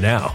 now.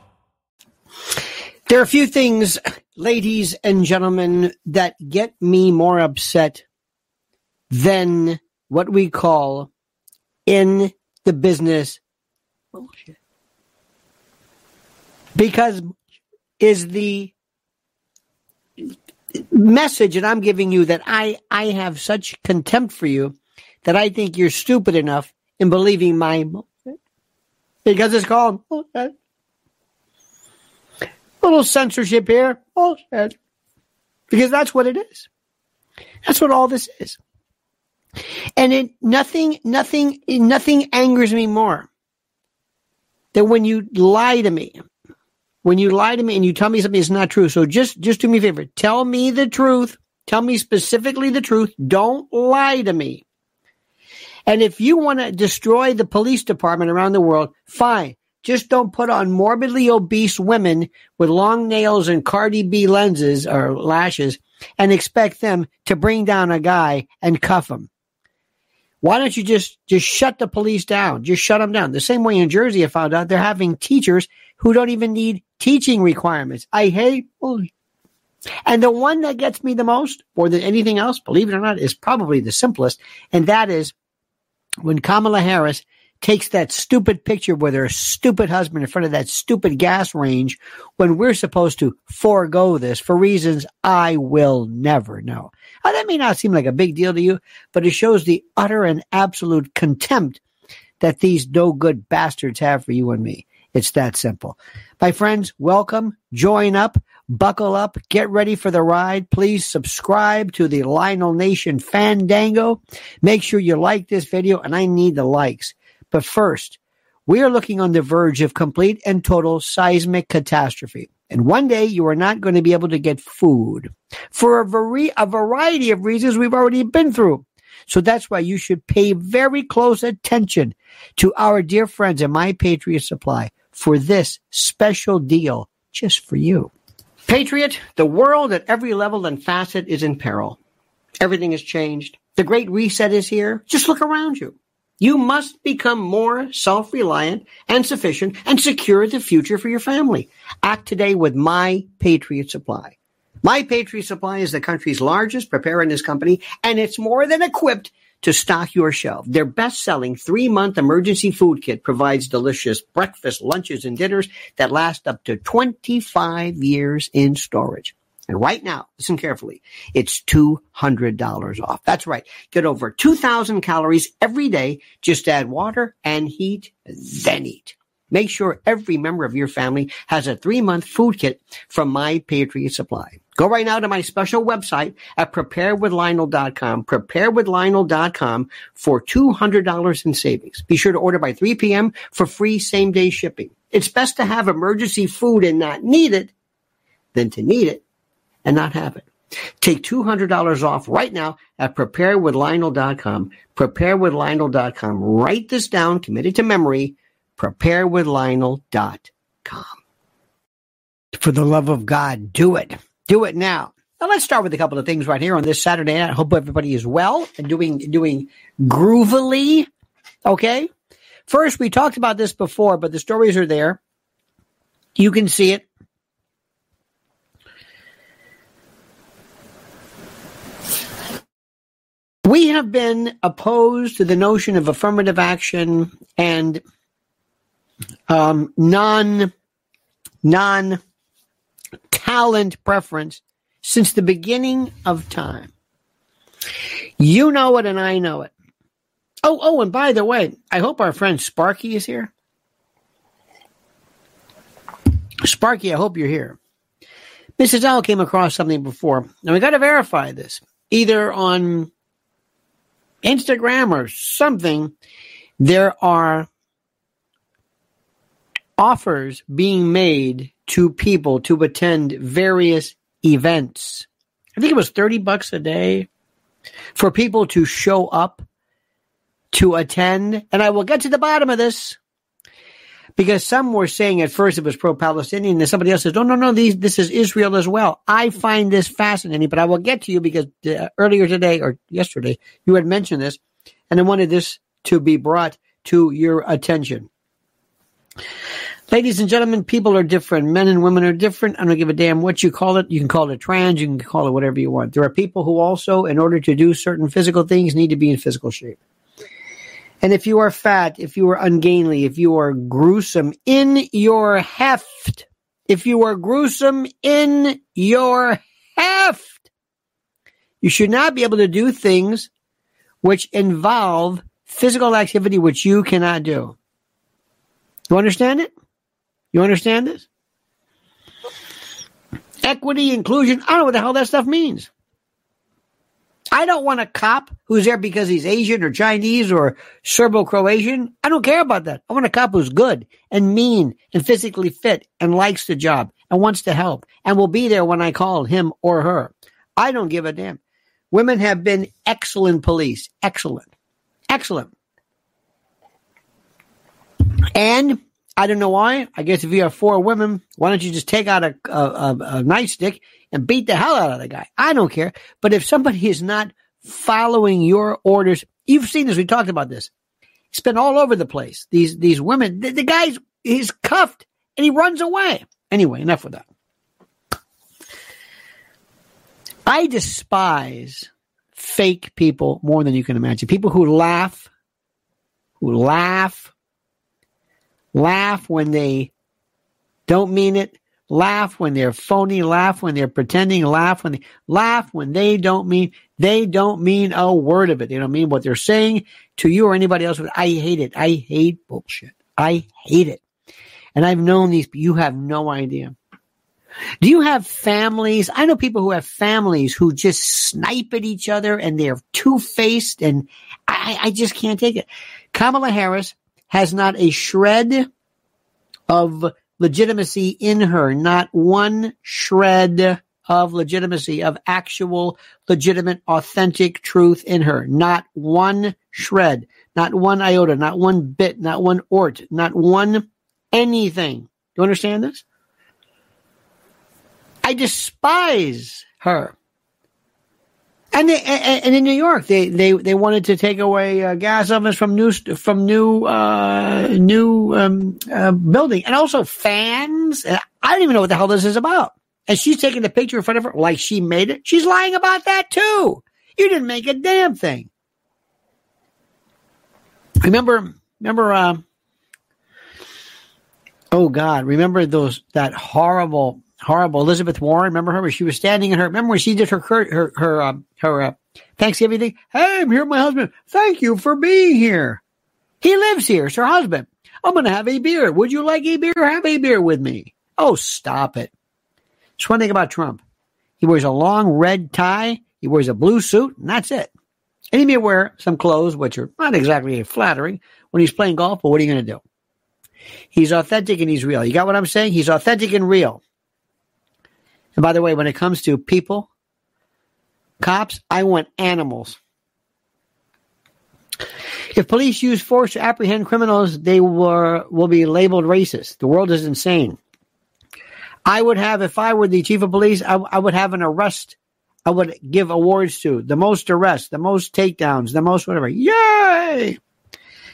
There are a few things, ladies and gentlemen, that get me more upset than what we call in the business bullshit. Because is the message that I'm giving you that I, I have such contempt for you that I think you're stupid enough in believing my bullshit. Because it's called bullshit. Little censorship here, bullshit. Because that's what it is. That's what all this is. And it nothing, nothing, nothing angers me more than when you lie to me. When you lie to me and you tell me something that's not true. So just, just do me a favor. Tell me the truth. Tell me specifically the truth. Don't lie to me. And if you want to destroy the police department around the world, fine. Just don't put on morbidly obese women with long nails and Cardi B lenses or lashes and expect them to bring down a guy and cuff him. Why don't you just just shut the police down? Just shut them down. The same way in Jersey, I found out they're having teachers who don't even need teaching requirements. I hate. And the one that gets me the most, more than anything else, believe it or not, is probably the simplest, and that is when Kamala Harris takes that stupid picture with her stupid husband in front of that stupid gas range when we're supposed to forego this for reasons I will never know. Now, that may not seem like a big deal to you, but it shows the utter and absolute contempt that these no good bastards have for you and me. It's that simple. My friends, welcome, join up, buckle up, get ready for the ride. Please subscribe to the Lionel Nation Fandango. Make sure you like this video, and I need the likes. But first, we are looking on the verge of complete and total seismic catastrophe. And one day you are not going to be able to get food for a, vari- a variety of reasons we've already been through. So that's why you should pay very close attention to our dear friends at My Patriot Supply for this special deal just for you. Patriot, the world at every level and facet is in peril. Everything has changed. The great reset is here. Just look around you. You must become more self-reliant and sufficient and secure the future for your family. Act today with My Patriot Supply. My Patriot Supply is the country's largest preparedness company, and it's more than equipped to stock your shelf. Their best-selling three-month emergency food kit provides delicious breakfast, lunches, and dinners that last up to 25 years in storage. And right now, listen carefully, it's $200 off. That's right. Get over 2,000 calories every day. Just add water and heat, then eat. Make sure every member of your family has a three month food kit from My Patriot Supply. Go right now to my special website at preparewithlionel.com, preparewithlionel.com for $200 in savings. Be sure to order by 3 p.m. for free same day shipping. It's best to have emergency food and not need it than to need it and not have it. Take $200 off right now at preparewithlionel.com, preparewithlionel.com. Write this down, commit it to memory, preparewithlionel.com. For the love of God, do it. Do it now. Now let's start with a couple of things right here on this Saturday night. I hope everybody is well and doing doing groovily. Okay. First, we talked about this before, but the stories are there. You can see it. We have been opposed to the notion of affirmative action and um, non non talent preference since the beginning of time. You know it, and I know it. Oh, oh, and by the way, I hope our friend Sparky is here. Sparky, I hope you're here. Mrs. L came across something before, and we got to verify this either on Instagram or something. There are offers being made to people to attend various events. I think it was 30 bucks a day for people to show up to attend. And I will get to the bottom of this because some were saying at first it was pro Palestinian, and somebody else says, no, no, no, these, this is Israel as well. I find this fascinating, but I will get to you because uh, earlier today or yesterday, you had mentioned this, and I wanted this to be brought to your attention. Ladies and gentlemen, people are different. Men and women are different. I don't give a damn what you call it. You can call it trans. You can call it whatever you want. There are people who also, in order to do certain physical things, need to be in physical shape. And if you are fat, if you are ungainly, if you are gruesome in your heft, if you are gruesome in your heft, you should not be able to do things which involve physical activity which you cannot do. You understand it? You understand this? Equity, inclusion. I don't know what the hell that stuff means. I don't want a cop who's there because he's Asian or Chinese or Serbo Croatian. I don't care about that. I want a cop who's good and mean and physically fit and likes the job and wants to help and will be there when I call him or her. I don't give a damn. Women have been excellent police. Excellent. Excellent. And I don't know why. I guess if you have four women, why don't you just take out a, a, a, a nightstick and beat the hell out of the guy? I don't care. But if somebody is not following your orders, you've seen this. We talked about this. It's been all over the place. These these women. The, the guy's he's cuffed and he runs away. Anyway, enough with that. I despise fake people more than you can imagine. People who laugh, who laugh, laugh when they don't mean it, laugh when they're phony, laugh when they're pretending, laugh when they laugh when they don't mean they don't mean a word of it. They don't mean what they're saying to you or anybody else. I hate it. I hate bullshit. I hate it. And I've known these. You have no idea. Do you have families? I know people who have families who just snipe at each other and they're two faced, and I, I just can't take it. Kamala Harris has not a shred of legitimacy in her, not one shred of legitimacy, of actual, legitimate, authentic truth in her. Not one shred, not one iota, not one bit, not one ort, not one anything. Do you understand this? I despise her. And, they, and in New York, they, they, they wanted to take away uh, gas ovens from new from new uh, new um, uh, building, and also fans. I don't even know what the hell this is about. And she's taking the picture in front of her like she made it. She's lying about that too. You didn't make a damn thing. Remember, remember. Uh, oh God, remember those that horrible horrible Elizabeth Warren. Remember her? Where she was standing in her. Remember when she did her her her um, her uh, Thanksgiving thing? Hey, I'm here, my husband. Thank you for being here. He lives here. It's her husband. I'm going to have a beer. Would you like a beer? Have a beer with me. Oh, stop it. Just one thing about Trump. He wears a long red tie. He wears a blue suit, and that's it. And he may wear some clothes, which are not exactly flattering when he's playing golf, but what are you going to do? He's authentic and he's real. You got what I'm saying? He's authentic and real. And by the way, when it comes to people, cops, I want animals. If police use force to apprehend criminals, they were, will be labeled racist. The world is insane. I would have, if I were the chief of police, I, I would have an arrest. I would give awards to the most arrests, the most takedowns, the most whatever. Yay!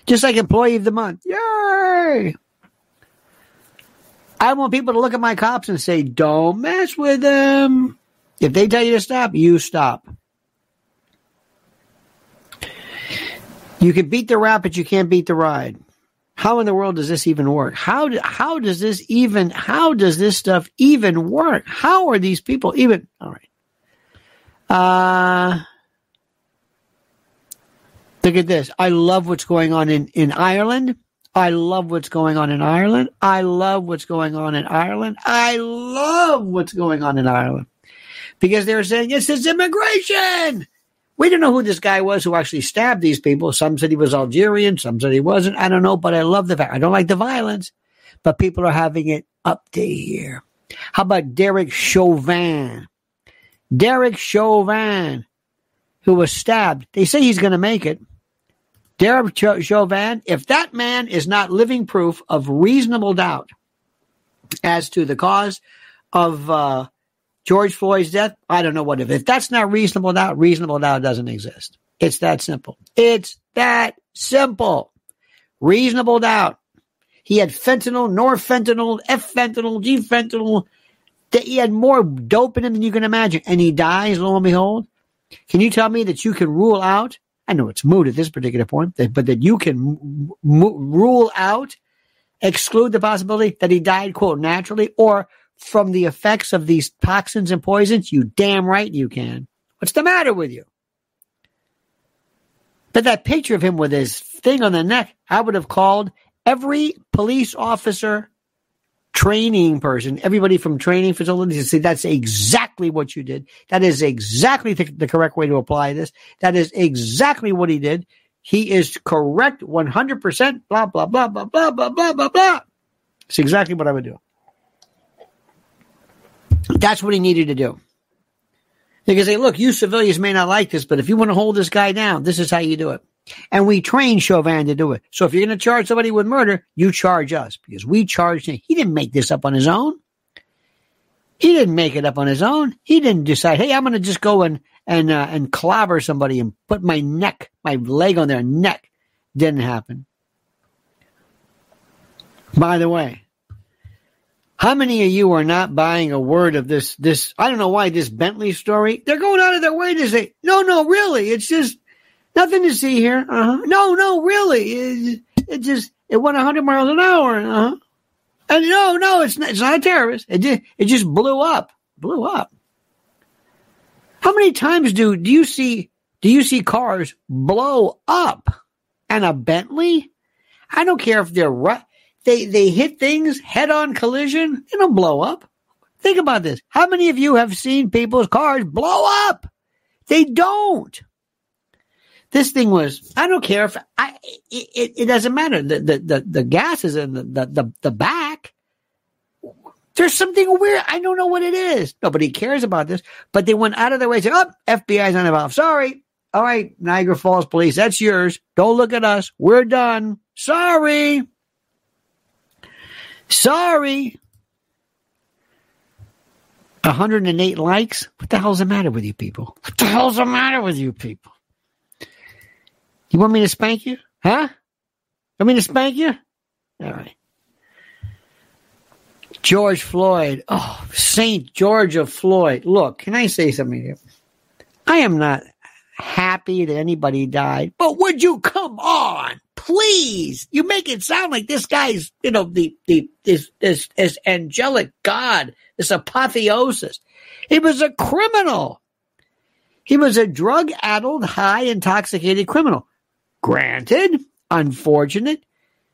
Just like employee of the month. Yay! I want people to look at my cops and say, don't mess with them. If they tell you to stop, you stop. You can beat the rap, but you can't beat the ride. How in the world does this even work? How do, how does this even how does this stuff even work? How are these people even all right? Uh look at this. I love what's going on in, in Ireland. I love what's going on in Ireland. I love what's going on in Ireland. I love what's going on in Ireland because they're saying this is immigration. We don't know who this guy was who actually stabbed these people. Some said he was Algerian. Some said he wasn't. I don't know, but I love the fact. I don't like the violence, but people are having it up to here. How about Derek Chauvin? Derek Chauvin, who was stabbed. They say he's going to make it. Derek Chauvin, if that man is not living proof of reasonable doubt as to the cause of uh, George Floyd's death, I don't know what if. If that's not reasonable doubt, reasonable doubt doesn't exist. It's that simple. It's that simple. Reasonable doubt. He had fentanyl, norfentanyl, F fentanyl, G fentanyl. He had more dope in him than you can imagine. And he dies, lo and behold. Can you tell me that you can rule out I know it's moot at this particular point, but that you can m- rule out, exclude the possibility that he died, quote, naturally or from the effects of these toxins and poisons, you damn right you can. What's the matter with you? But that picture of him with his thing on the neck, I would have called every police officer training person, everybody from training facilities to say that's exactly what you did. That is exactly the, the, correct way to apply this. That is exactly what he did. He is correct 100%, blah, blah, blah, blah, blah, blah, blah, blah, blah. It's exactly what I would do. That's what he needed to do. They can say, look, you civilians may not like this, but if you want to hold this guy down, this is how you do it. And we train Chauvin to do it. So if you're going to charge somebody with murder, you charge us because we charged him. He didn't make this up on his own. He didn't make it up on his own. He didn't decide, hey, I'm going to just go and and uh, and clobber somebody and put my neck, my leg on their neck. Didn't happen. By the way, how many of you are not buying a word of this? This I don't know why this Bentley story. They're going out of their way to say, no, no, really, it's just nothing to see here. Uh-huh. No, no, really, it, it just it went 100 miles an hour. Uh-huh. And no, no, it's not, it's not a terrorist. It just it just blew up, blew up. How many times do do you see do you see cars blow up? And a Bentley? I don't care if they're right they they hit things head on collision, they don't blow up. Think about this. How many of you have seen people's cars blow up? They don't. This thing was, I don't care if I, it, it doesn't matter. The, the, the, the gas is in the, the, the, back. There's something weird. I don't know what it is. Nobody cares about this, but they went out of their way to say, oh, FBI's not involved. Sorry. All right, Niagara Falls Police, that's yours. Don't look at us. We're done. Sorry. Sorry. 108 likes? What the hell's the matter with you people? What the hell's the matter with you people? You want me to spank you? Huh? Want me to spank you? All right. George Floyd. Oh, Saint George of Floyd. Look, can I say something here? I am not happy that anybody died, but would you come on? please, you make it sound like this guy's, you know, the, the, this, this, this angelic God, this apotheosis. He was a criminal. He was a drug addled, high intoxicated criminal. Granted, unfortunate.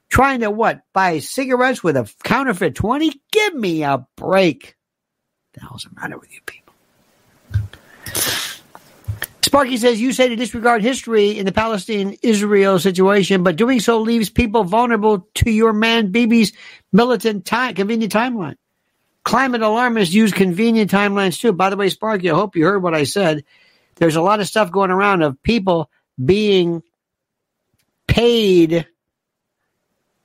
Trying to what? Buy cigarettes with a counterfeit 20? Give me a break. What the hell's the matter with you people? Sparky says you say to disregard history in the Palestine Israel situation, but doing so leaves people vulnerable to your man Bibi's militant time, convenient timeline. Climate alarmists use convenient timelines too. By the way, Sparky, I hope you heard what I said. There's a lot of stuff going around of people being paid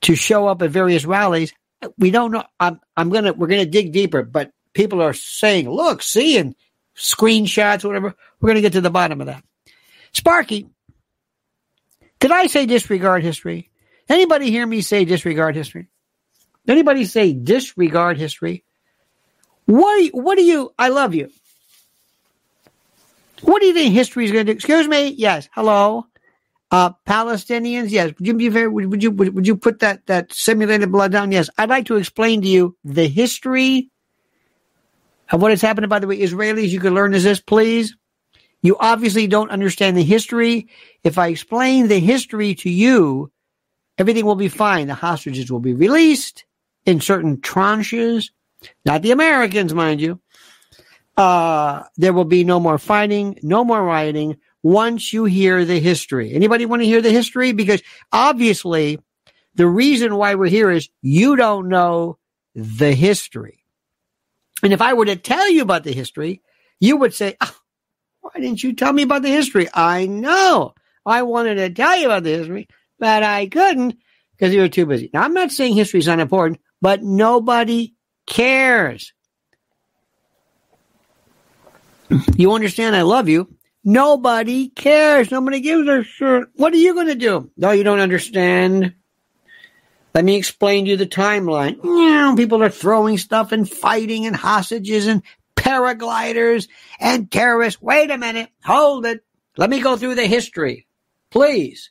to show up at various rallies. We don't know. I'm, I'm gonna we're gonna dig deeper, but people are saying, "Look, see," and screenshots, whatever. We're to get to the bottom of that. Sparky, did I say disregard history? Anybody hear me say disregard history? Anybody say disregard history? What, what do you, I love you. What do you think history is going to do? Excuse me? Yes. Hello. Uh, Palestinians? Yes. Would you be very, would, would you, would, would you put that, that simulated blood down? Yes. I'd like to explain to you the history of what has happened. By the way, Israelis, you can learn is this, please. You obviously don't understand the history. If I explain the history to you, everything will be fine. The hostages will be released in certain tranches, not the Americans, mind you. Uh, there will be no more fighting, no more rioting once you hear the history. Anybody want to hear the history? Because obviously the reason why we're here is you don't know the history. And if I were to tell you about the history, you would say, oh, why didn't you tell me about the history? I know. I wanted to tell you about the history, but I couldn't because you were too busy. Now, I'm not saying history is unimportant, but nobody cares. You understand? I love you. Nobody cares. Nobody gives a shit. What are you going to do? No, you don't understand. Let me explain to you the timeline. People are throwing stuff and fighting and hostages and paragliders and terrorists. Wait a minute. Hold it. Let me go through the history. Please.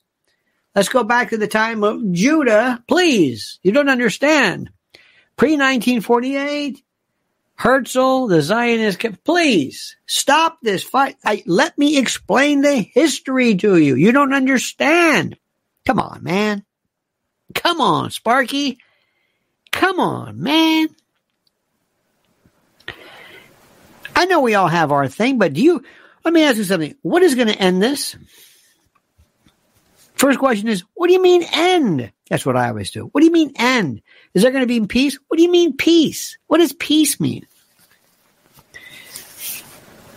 Let's go back to the time of Judah. Please. You don't understand. Pre 1948, Herzl, the Zionist, please stop this fight. I, let me explain the history to you. You don't understand. Come on, man. Come on, Sparky. Come on, man. I know we all have our thing, but do you, let me ask you something. What is going to end this? First question is, what do you mean end? That's what I always do. What do you mean end? Is there going to be peace? What do you mean peace? What does peace mean?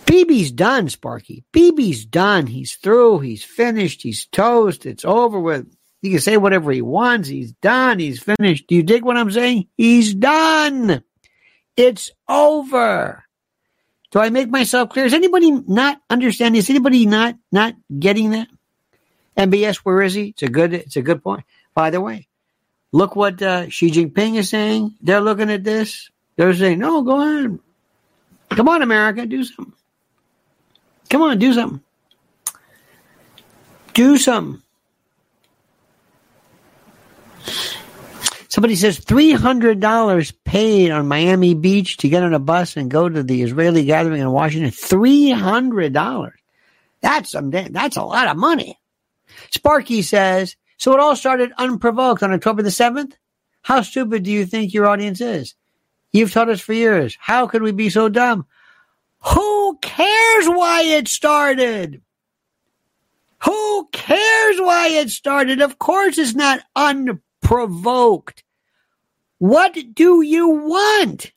Bibi's done, Sparky. Bibi's done. He's through. He's finished. He's toast. It's over with. He can say whatever he wants. He's done. He's finished. Do you dig what I'm saying? He's done. It's over. Do I make myself clear? Is anybody not understanding? Is anybody not not getting that? MBS, where is he? It's a good it's a good point. By the way, look what uh, Xi Jinping is saying. They're looking at this. They're saying, "No, go ahead. Come on, America, do something. Come on, do something. Do something." Somebody says $300 paid on Miami Beach to get on a bus and go to the Israeli gathering in Washington. $300. That's some, that's a lot of money. Sparky says, so it all started unprovoked on October the 7th? How stupid do you think your audience is? You've taught us for years. How could we be so dumb? Who cares why it started? Who cares why it started? Of course it's not unprovoked. What do you want?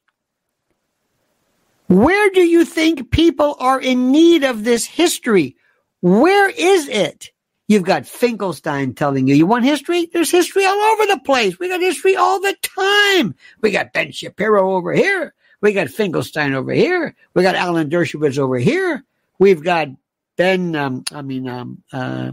Where do you think people are in need of this history? Where is it? You've got Finkelstein telling you, you want history? There's history all over the place. We got history all the time. We got Ben Shapiro over here. We got Finkelstein over here. We got Alan Dershowitz over here. We've got Ben, um, I mean, um, uh,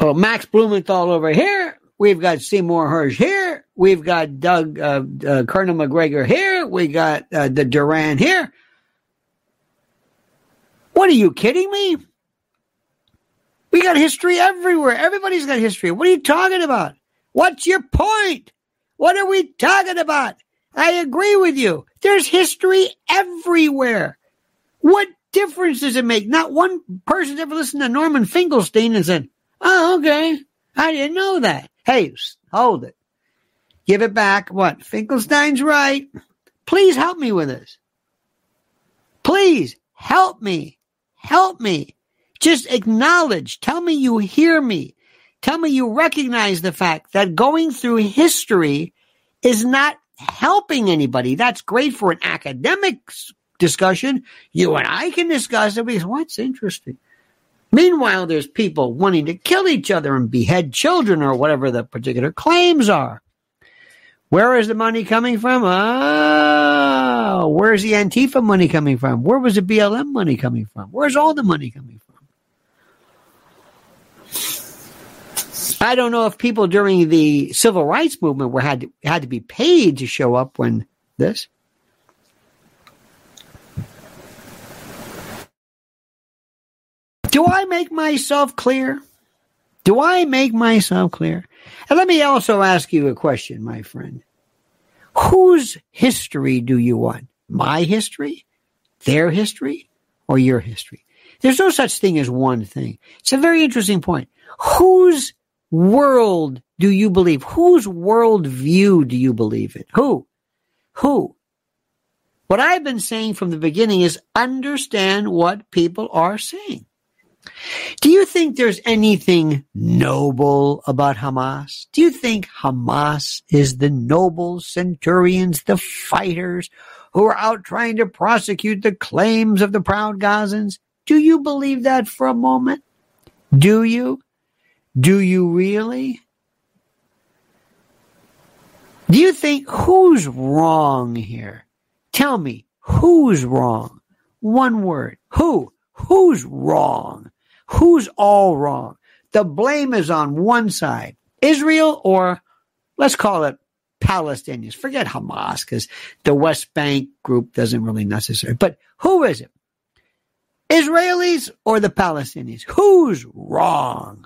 Oh, Max Blumenthal over here. We've got Seymour Hersh here. We've got Doug, uh, uh, Colonel Macgregor here. We got uh, the Duran here. What are you kidding me? We got history everywhere. Everybody's got history. What are you talking about? What's your point? What are we talking about? I agree with you. There's history everywhere. What difference does it make? Not one person's ever listened to Norman Finkelstein and said, Oh, okay. I didn't know that. Hey, hold it. Give it back. What? Finkelstein's right. Please help me with this. Please help me. Help me. Just acknowledge. Tell me you hear me. Tell me you recognize the fact that going through history is not helping anybody. That's great for an academic discussion. You and I can discuss it because what's interesting? Meanwhile, there's people wanting to kill each other and behead children or whatever the particular claims are. Where is the money coming from? Ah, oh, where's the Antifa money coming from? Where was the BLM money coming from? Where's all the money coming from? I don't know if people during the civil rights movement were had to, had to be paid to show up when this. Do I make myself clear? Do I make myself clear? And let me also ask you a question, my friend. Whose history do you want? My history? Their history? Or your history? There's no such thing as one thing. It's a very interesting point. Whose world do you believe? Whose world view do you believe in? Who? Who? What I've been saying from the beginning is understand what people are saying. Do you think there's anything noble about Hamas? Do you think Hamas is the noble centurions, the fighters who are out trying to prosecute the claims of the proud Gazans? Do you believe that for a moment? Do you? Do you really? Do you think who's wrong here? Tell me, who's wrong? One word. Who? Who's wrong? Who's all wrong? The blame is on one side, Israel or let's call it Palestinians. Forget Hamas because the West Bank group doesn't really necessary. But who is it? Israelis or the Palestinians? Who's wrong?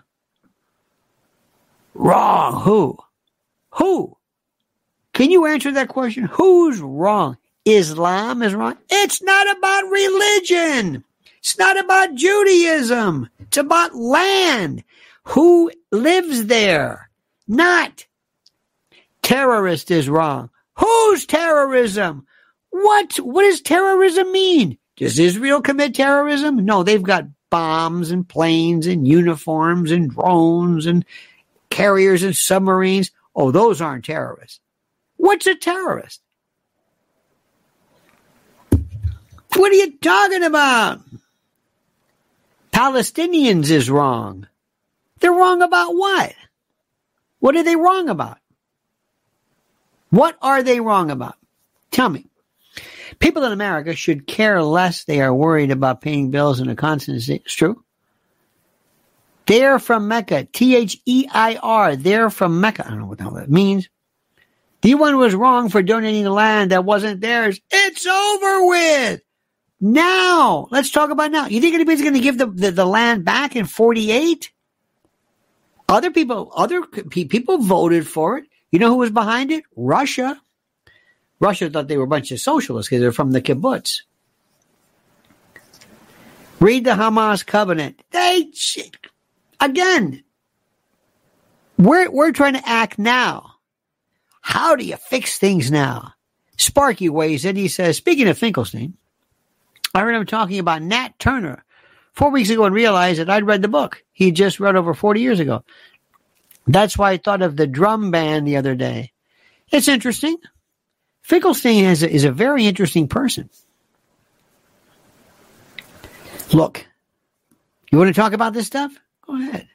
Wrong. Who? Who? Can you answer that question? Who's wrong? Islam is wrong. It's not about religion. It's not about Judaism. It's about land. Who lives there? Not. Terrorist is wrong. Who's terrorism? What? What does terrorism mean? Does Israel commit terrorism? No, they've got bombs and planes and uniforms and drones and carriers and submarines. Oh, those aren't terrorists. What's a terrorist? What are you talking about? Palestinians is wrong. They're wrong about what? What are they wrong about? What are they wrong about? Tell me. People in America should care less. They are worried about paying bills in a constant. It's true. They're from Mecca. T H E I R. They're from Mecca. I don't know what the hell that means. The one was wrong for donating the land that wasn't theirs. It's over with. Now, let's talk about now. You think anybody's going to give the, the, the, land back in 48? Other people, other people voted for it. You know who was behind it? Russia. Russia thought they were a bunch of socialists because they're from the kibbutz. Read the Hamas covenant. They, again, we're, we're trying to act now. How do you fix things now? Sparky weighs in. He says, speaking of Finkelstein, I him talking about Nat Turner four weeks ago and realized that I'd read the book he just read over 40 years ago. That's why I thought of the drum band the other day. It's interesting. Finkelstein is a, is a very interesting person. Look, you want to talk about this stuff? Go ahead.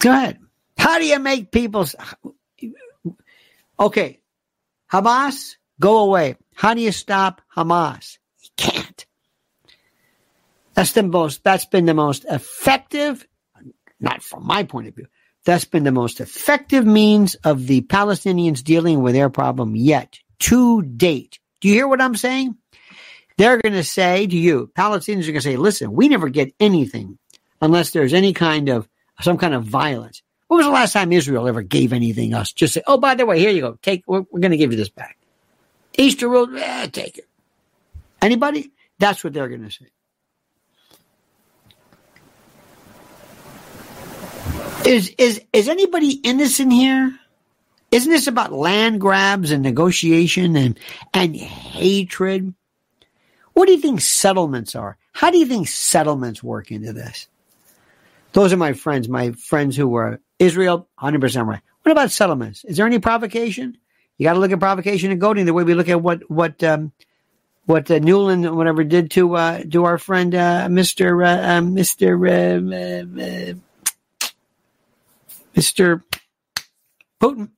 Go ahead. How do you make people? Okay, Hamas, go away. How do you stop Hamas? You can't. That's the most. That's been the most effective not from my point of view. That's been the most effective means of the Palestinians dealing with their problem yet to date. Do you hear what I'm saying? They're going to say to you, Palestinians are going to say, listen, we never get anything unless there's any kind of, some kind of violence. When was the last time Israel ever gave anything us? Just say, oh, by the way, here you go. Take, we're, we're going to give you this back. Easter Road, eh, take it. Anybody? That's what they're going to say. Is is is anybody innocent here? Isn't this about land grabs and negotiation and and hatred? What do you think settlements are? How do you think settlements work into this? Those are my friends, my friends who were Israel, 100% right. What about settlements? Is there any provocation? You got to look at provocation and goading the way we look at what what um, what uh, Nuland whatever did to uh, to our friend uh, Mister uh, um, Mister uh, uh, Mr. Putin.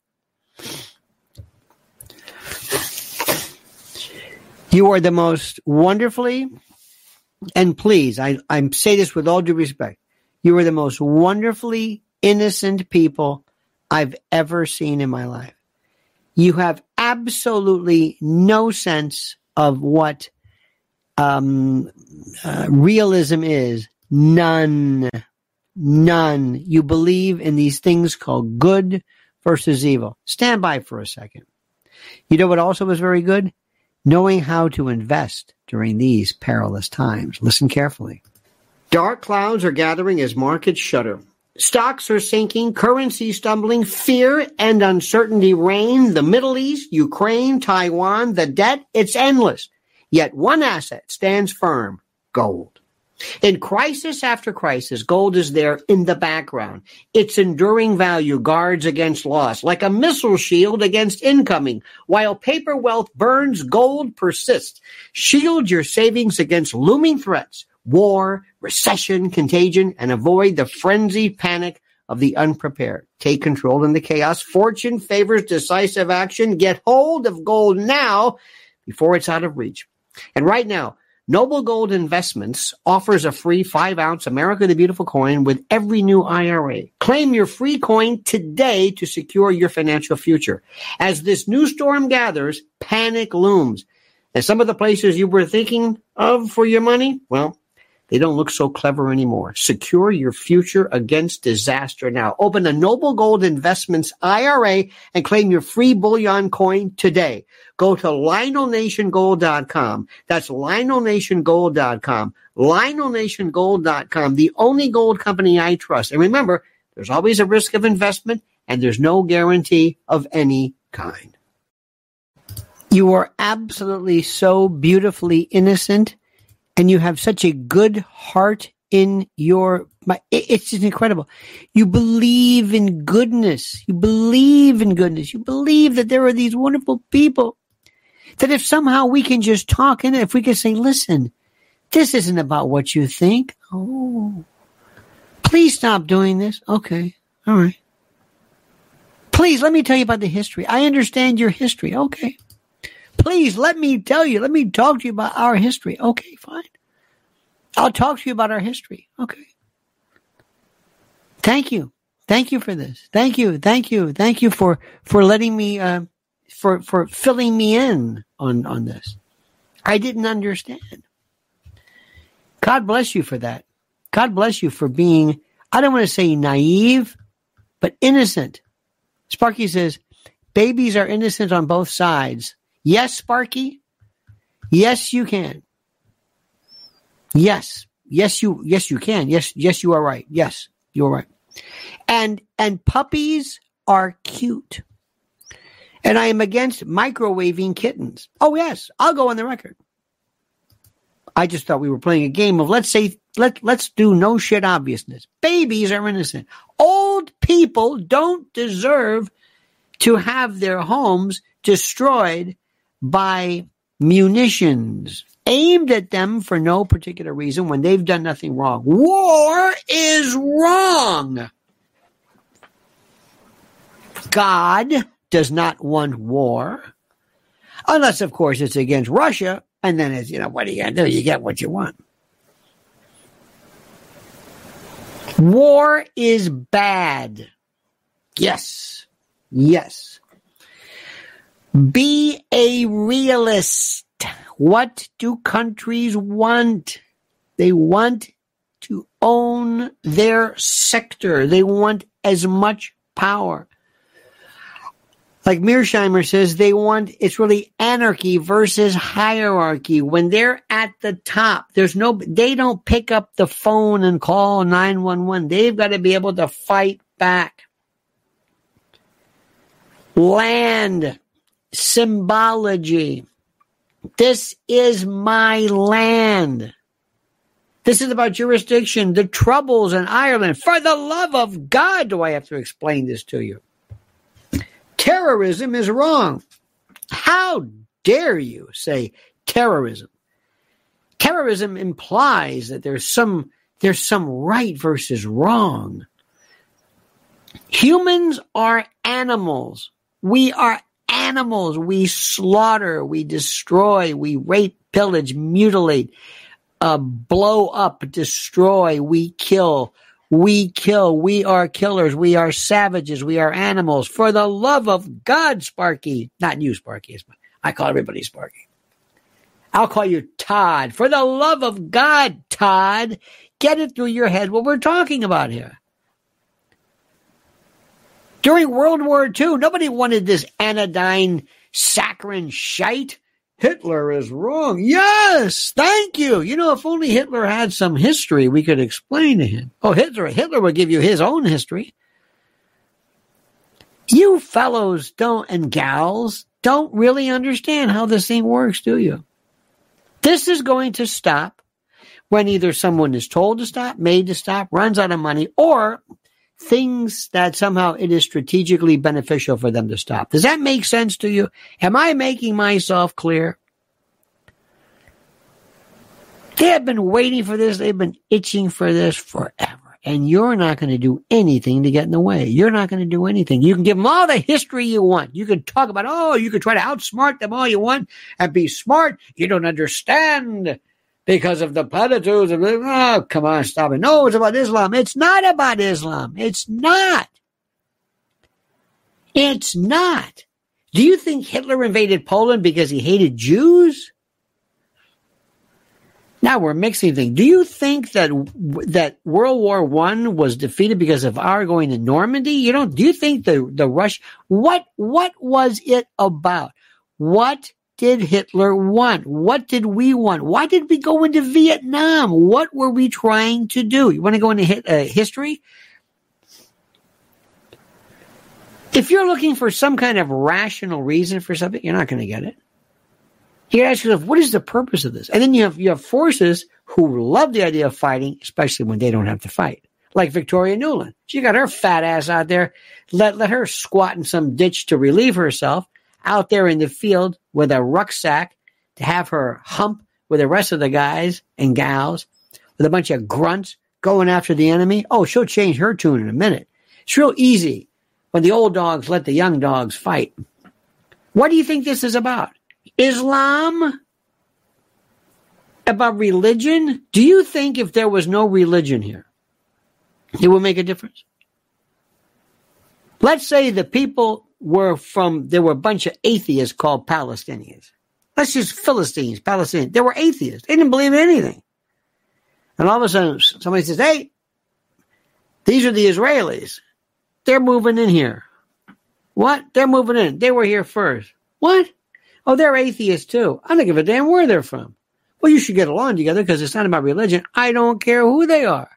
You are the most wonderfully, and please, I, I say this with all due respect, you are the most wonderfully innocent people I've ever seen in my life. You have absolutely no sense of what um, uh, realism is. None. None. You believe in these things called good versus evil. Stand by for a second. You know what also was very good? Knowing how to invest during these perilous times. Listen carefully. Dark clouds are gathering as markets shudder. Stocks are sinking, currency stumbling, fear and uncertainty reign. The Middle East, Ukraine, Taiwan, the debt, it's endless. Yet one asset stands firm gold. In crisis after crisis, gold is there in the background. Its enduring value guards against loss, like a missile shield against incoming. While paper wealth burns, gold persists. Shield your savings against looming threats, war, recession, contagion, and avoid the frenzied panic of the unprepared. Take control in the chaos. Fortune favors decisive action. Get hold of gold now before it's out of reach. And right now, Noble Gold Investments offers a free 5 ounce America the Beautiful coin with every new IRA. Claim your free coin today to secure your financial future. As this new storm gathers, panic looms. And some of the places you were thinking of for your money, well, they don't look so clever anymore. Secure your future against disaster now. Open a Noble Gold Investments IRA and claim your free bullion coin today. Go to LionelNationGold.com. That's LionelNationGold.com. LionelNationGold.com, the only gold company I trust. And remember, there's always a risk of investment and there's no guarantee of any kind. You are absolutely so beautifully innocent and you have such a good heart in your it's just incredible you believe in goodness you believe in goodness you believe that there are these wonderful people That if somehow we can just talk and if we can say, listen, this isn't about what you think. Oh, please stop doing this. Okay. All right. Please let me tell you about the history. I understand your history. Okay. Please let me tell you, let me talk to you about our history. Okay, fine. I'll talk to you about our history. Okay. Thank you. Thank you for this. Thank you. Thank you. Thank you for, for letting me, uh, for, for filling me in on, on this. I didn't understand. God bless you for that. God bless you for being, I don't want to say naive, but innocent. Sparky says, babies are innocent on both sides. Yes, Sparky. Yes, you can. Yes. Yes, you, yes, you can. Yes, yes, you are right. Yes, you're right. And, and puppies are cute. And I am against microwaving kittens. Oh, yes, I'll go on the record. I just thought we were playing a game of let's say let let's do no shit obviousness. Babies are innocent. Old people don't deserve to have their homes destroyed by munitions aimed at them for no particular reason when they've done nothing wrong. War is wrong. God does not want war. Unless, of course, it's against Russia. And then it's, you know, what are you going to do? You get what you want. War is bad. Yes. Yes. Be a realist. What do countries want? They want to own their sector. They want as much power like Mearsheimer says, they want it's really anarchy versus hierarchy. When they're at the top, there's no they don't pick up the phone and call 911. They've got to be able to fight back. Land symbology. This is my land. This is about jurisdiction, the troubles in Ireland. For the love of God, do I have to explain this to you? terrorism is wrong. How dare you say terrorism? Terrorism implies that there's some there's some right versus wrong. Humans are animals. We are animals. We slaughter, we destroy, we rape, pillage, mutilate, uh, blow up, destroy, we kill. We kill. We are killers. We are savages. We are animals. For the love of God, Sparky. Not you, Sparky. I call everybody Sparky. I'll call you Todd. For the love of God, Todd, get it through your head what we're talking about here. During World War II, nobody wanted this anodyne saccharine shite. Hitler is wrong. Yes, thank you. You know, if only Hitler had some history, we could explain to him. Oh, Hitler, Hitler would give you his own history. You fellows don't and gals don't really understand how this thing works, do you? This is going to stop when either someone is told to stop, made to stop, runs out of money, or things that somehow it is strategically beneficial for them to stop. Does that make sense to you? Am I making myself clear? They have been waiting for this. They've been itching for this forever. And you're not going to do anything to get in the way. You're not going to do anything. You can give them all the history you want. You can talk about, oh, you can try to outsmart them all you want and be smart. You don't understand because of the platitudes of, oh, come on, stop it. No, it's about Islam. It's not about Islam. It's not. It's not. Do you think Hitler invaded Poland because he hated Jews? Now we're mixing things. Do you think that that World War One was defeated because of our going to Normandy? You know, do you think the the Rush what what was it about? What did Hitler want? What did we want? Why did we go into Vietnam? What were we trying to do? You want to go into hit, uh, history? If you're looking for some kind of rational reason for something, you're not going to get it. You ask yourself, what is the purpose of this? And then you have you have forces who love the idea of fighting, especially when they don't have to fight. Like Victoria Nuland. She got her fat ass out there. Let let her squat in some ditch to relieve herself out there in the field with a rucksack to have her hump with the rest of the guys and gals with a bunch of grunts going after the enemy. Oh, she'll change her tune in a minute. It's real easy when the old dogs let the young dogs fight. What do you think this is about? Islam? About religion? Do you think if there was no religion here, it would make a difference? Let's say the people were from, there were a bunch of atheists called Palestinians. Let's just Philistines, Palestinians. They were atheists. They didn't believe in anything. And all of a sudden, somebody says, hey, these are the Israelis. They're moving in here. What? They're moving in. They were here first. What? Oh, they're atheists too. I don't give a damn where they're from. Well, you should get along together because it's not about religion. I don't care who they are.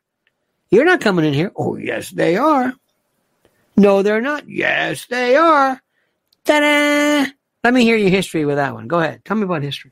You're not coming in here. Oh, yes, they are. No, they're not. Yes, they are. Ta-da! Let me hear your history with that one. Go ahead. Tell me about history.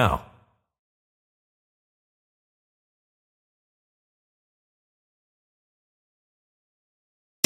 now.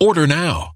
Order now.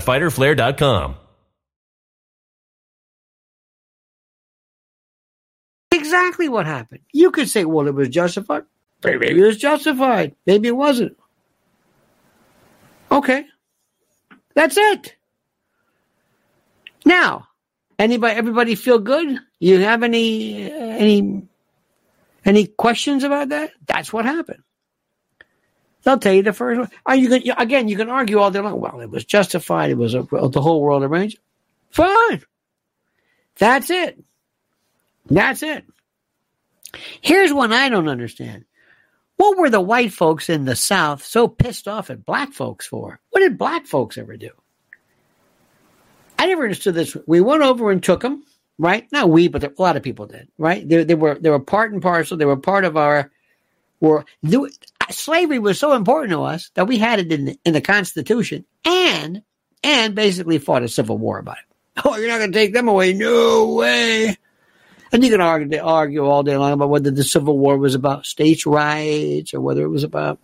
www.fighterflare.com. Exactly what happened. You could say, well, it was justified. Maybe it was justified. Maybe it wasn't. Okay. That's it. Now, anybody, everybody feel good? You have any, uh, any, any questions about that? That's what happened. They'll tell you the first one. Are you again? You can argue all day long. Well, it was justified. It was a, the whole world arranged. Fine. That's it. That's it. Here's one I don't understand. What were the white folks in the South so pissed off at black folks for? What did black folks ever do? I never understood this. We went over and took them, right? Not we, but a lot of people did, right? They, they were they were part and parcel. They were part of our world. Slavery was so important to us that we had it in the, in the Constitution, and and basically fought a civil war about it. Oh, you're not going to take them away? No way. And you can argue, argue all day long about whether the Civil War was about states' rights or whether it was about,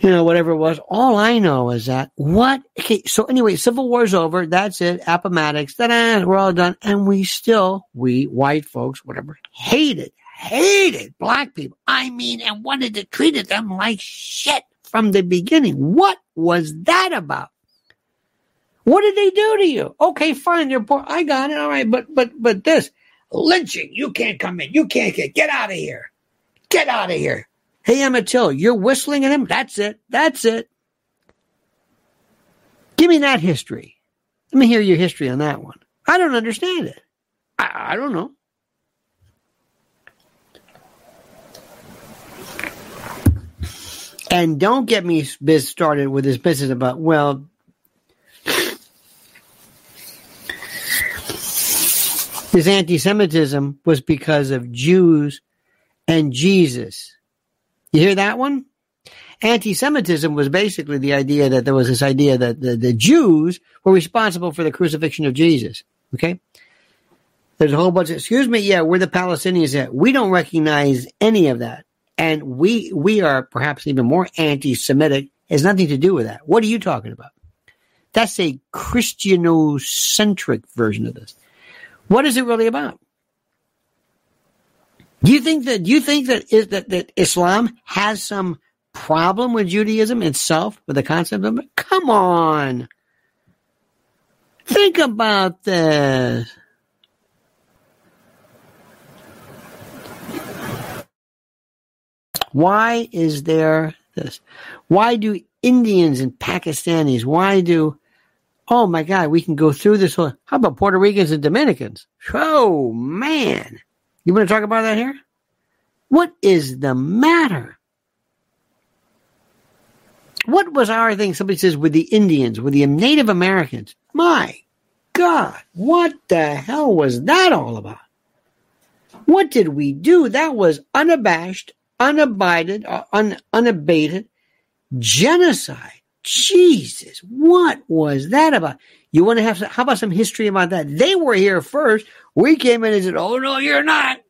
you know, whatever it was. All I know is that what, okay, so anyway, Civil War's over. That's it. Appomattox, ta-da, we're all done. And we still, we white folks, whatever, hated, hated black people. I mean, and wanted to treat them like shit from the beginning. What was that about? What did they do to you? Okay, fine, they're poor. I got it. All right, but but but this lynching, you can't come in. You can't get get out of here. Get out of here. Hey Emmett Till, you're whistling at him. That's it. That's it. Give me that history. Let me hear your history on that one. I don't understand it. I, I don't know. And don't get me started with this business about, well, This anti Semitism was because of Jews and Jesus. You hear that one? Anti Semitism was basically the idea that there was this idea that the, the Jews were responsible for the crucifixion of Jesus. Okay? There's a whole bunch of, excuse me, yeah, we're the Palestinians. That we don't recognize any of that. And we, we are perhaps even more anti Semitic. It has nothing to do with that. What are you talking about? That's a Christianocentric version of this. What is it really about? Do you think that do you think that is that, that Islam has some problem with Judaism itself, with the concept of it? Come on. Think about this. Why is there this? Why do Indians and Pakistanis, why do Oh my God, we can go through this whole. How about Puerto Ricans and Dominicans? Oh man. You want to talk about that here? What is the matter? What was our thing? Somebody says with the Indians, with the Native Americans. My God, what the hell was that all about? What did we do? That was unabashed, unabided, uh, un, unabated genocide. Jesus, what was that about? You want to have some, how about some history about that? They were here first. We came in and said, "Oh no, you're not."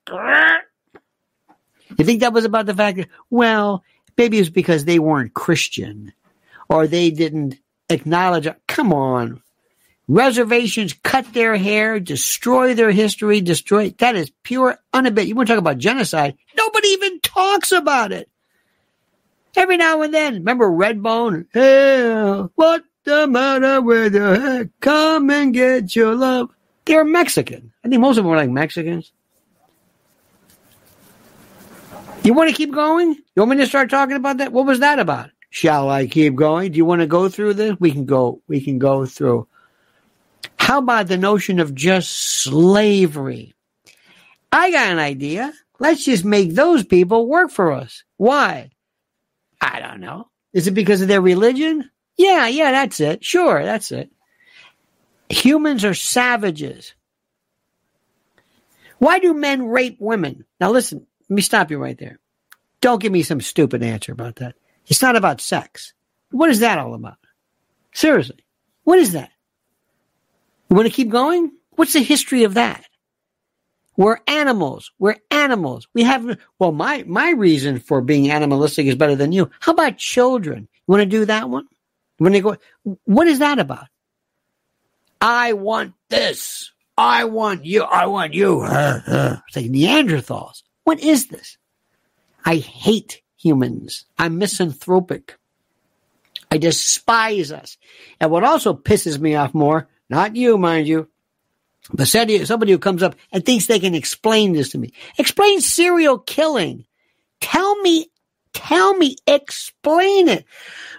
You think that was about the fact that well, maybe it was because they weren't Christian or they didn't acknowledge. Come on, reservations cut their hair, destroy their history, destroy. That is pure unabated. You want to talk about genocide? Nobody even talks about it. Every now and then, remember Redbone? Hey, what the matter with your? Come and get your love. They're Mexican. I think most of them are like Mexicans. You want to keep going? You want me to start talking about that? What was that about? Shall I keep going? Do you want to go through this? We can go. We can go through. How about the notion of just slavery? I got an idea. Let's just make those people work for us. Why? I don't know. Is it because of their religion? Yeah, yeah, that's it. Sure, that's it. Humans are savages. Why do men rape women? Now listen, let me stop you right there. Don't give me some stupid answer about that. It's not about sex. What is that all about? Seriously. What is that? You want to keep going? What's the history of that? We're animals. We're animals. We have, well, my, my reason for being animalistic is better than you. How about children? You want to do that one? When they go, what is that about? I want this. I want you. I want you. It's like Neanderthals. What is this? I hate humans. I'm misanthropic. I despise us. And what also pisses me off more, not you, mind you, but somebody who comes up and thinks they can explain this to me. Explain serial killing. Tell me, tell me, explain it.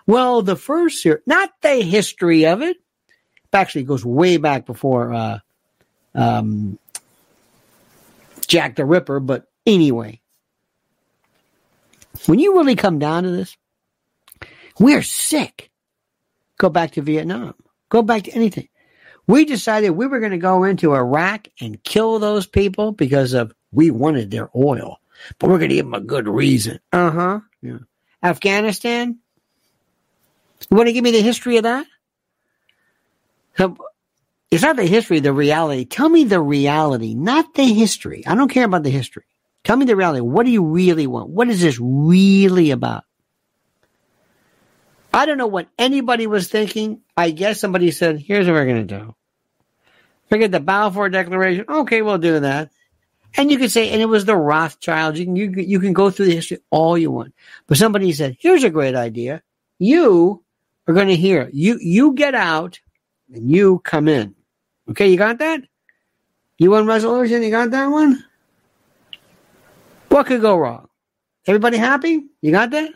Well, the first year, not the history of it. Actually, it goes way back before uh, um, Jack the Ripper. But anyway, when you really come down to this, we're sick. Go back to Vietnam. Go back to anything. We decided we were going to go into Iraq and kill those people because of we wanted their oil, but we're going to give them a good reason. Uh huh. Yeah. Afghanistan. You want to give me the history of that? So, it's not the history, the reality. Tell me the reality, not the history. I don't care about the history. Tell me the reality. What do you really want? What is this really about? I don't know what anybody was thinking. I guess somebody said, here's what we're going to do. Forget the Balfour Declaration. Okay, we'll do that. And you can say, and it was the Rothschilds. You can, you, you can go through the history all you want. But somebody said, here's a great idea. You are going to hear. You, you get out and you come in. Okay, you got that? You want resolution? You got that one? What could go wrong? Everybody happy? You got that?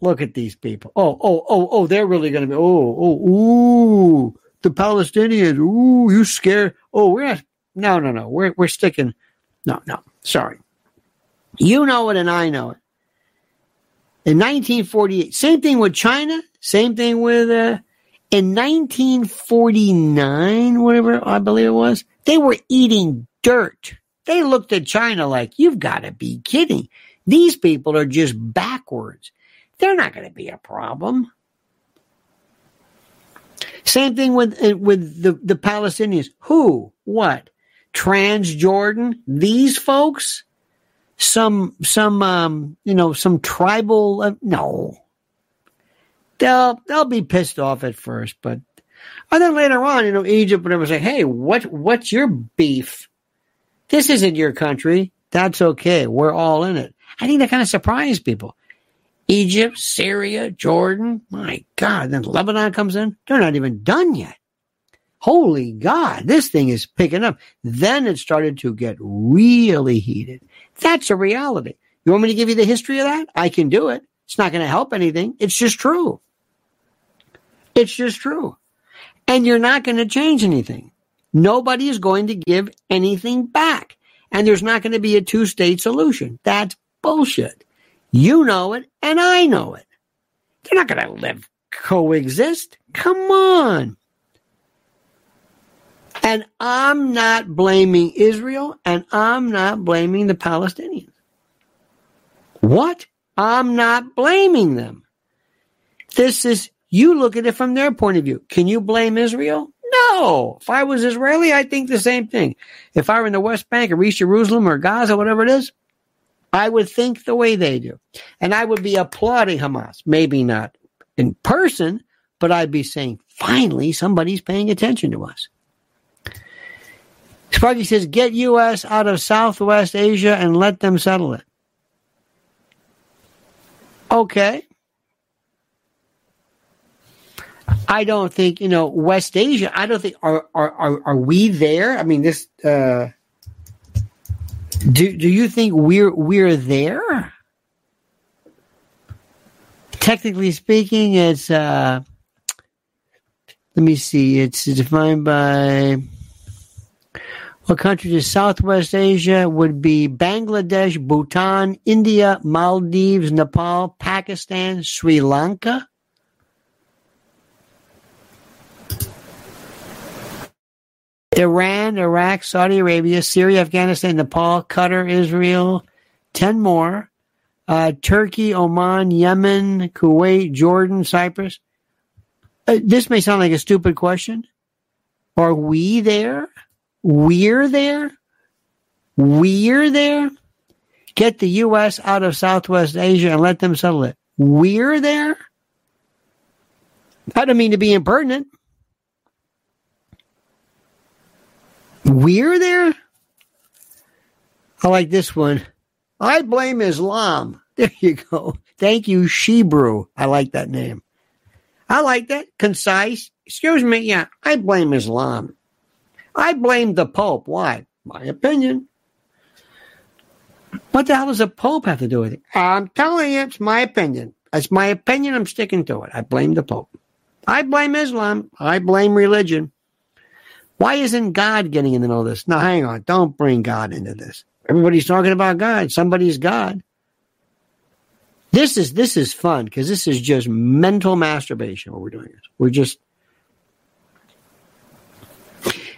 Look at these people? Oh, oh, oh, oh, they're really going to be, oh, oh, ooh, the Palestinians, ooh, you scared. Oh, we're not, no, no, no, we're, we're sticking, no, no, sorry. You know it and I know it. In 1948, same thing with China, same thing with, uh, in 1949, whatever I believe it was, they were eating dirt. They looked at China like, you've got to be kidding. These people are just backwards. They're not going to be a problem. Same thing with uh, with the, the Palestinians. Who? What? Transjordan? These folks? Some some um you know some tribal? Uh, no. They'll they'll be pissed off at first, but and then later on, you know, Egypt would ever say, "Hey, what what's your beef? This isn't your country. That's okay. We're all in it." I think that kind of surprised people. Egypt, Syria, Jordan. My God. Then Lebanon comes in. They're not even done yet. Holy God, this thing is picking up. Then it started to get really heated. That's a reality. You want me to give you the history of that? I can do it. It's not going to help anything. It's just true. It's just true. And you're not going to change anything. Nobody is going to give anything back. And there's not going to be a two state solution. That's bullshit. You know it, and I know it. They're not going to live coexist. Come on. And I'm not blaming Israel, and I'm not blaming the Palestinians. What? I'm not blaming them. This is, you look at it from their point of view. Can you blame Israel? No. If I was Israeli, I'd think the same thing. If I were in the West Bank or East Jerusalem or Gaza, whatever it is, I would think the way they do. And I would be applauding Hamas. Maybe not in person, but I'd be saying, finally, somebody's paying attention to us. Sparky says, get U.S. out of Southwest Asia and let them settle it. Okay. I don't think, you know, West Asia, I don't think, are, are, are, are we there? I mean, this, uh, do do you think we're we're there? Technically speaking, it's uh, let me see. It's defined by what countries is Southwest Asia would be Bangladesh, Bhutan, India, Maldives, Nepal, Pakistan, Sri Lanka. Iran, Iraq, Saudi Arabia, Syria, Afghanistan, Nepal, Qatar, Israel, 10 more. Uh, Turkey, Oman, Yemen, Kuwait, Jordan, Cyprus. Uh, this may sound like a stupid question. Are we there? We're there? We're there? Get the U.S. out of Southwest Asia and let them settle it. We're there? I don't mean to be impertinent. We're there? I like this one. I blame Islam. There you go. Thank you, Shebrew. I like that name. I like that. Concise. Excuse me. Yeah, I blame Islam. I blame the Pope. Why? My opinion. What the hell does a Pope have to do with it? I'm telling you, it's my opinion. It's my opinion. I'm sticking to it. I blame the Pope. I blame Islam. I blame religion. Why isn't God getting in the middle of this? Now, hang on. Don't bring God into this. Everybody's talking about God. Somebody's God. This is this is fun because this is just mental masturbation. What we're doing is we're just,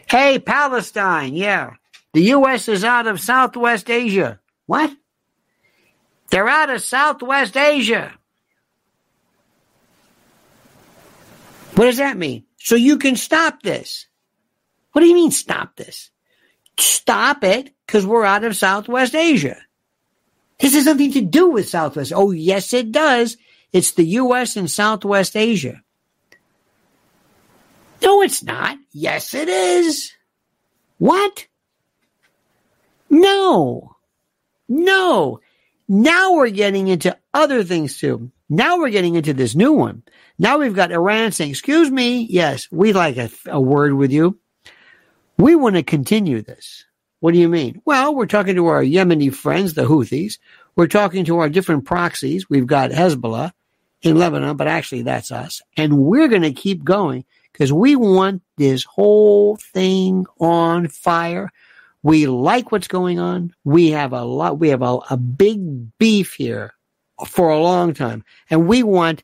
hey, Palestine, yeah, the U.S. is out of Southwest Asia. What? They're out of Southwest Asia. What does that mean? So you can stop this. What do you mean stop this? Stop it because we're out of Southwest Asia. This has nothing to do with Southwest. Oh, yes, it does. It's the U.S. and Southwest Asia. No, it's not. Yes, it is. What? No. No. Now we're getting into other things too. Now we're getting into this new one. Now we've got Iran saying, excuse me. Yes, we'd like a, a word with you. We want to continue this. What do you mean? Well, we're talking to our Yemeni friends, the Houthis. We're talking to our different proxies. We've got Hezbollah in Lebanon, but actually that's us. And we're going to keep going because we want this whole thing on fire. We like what's going on. We have a lot, we have a, a big beef here for a long time. And we want,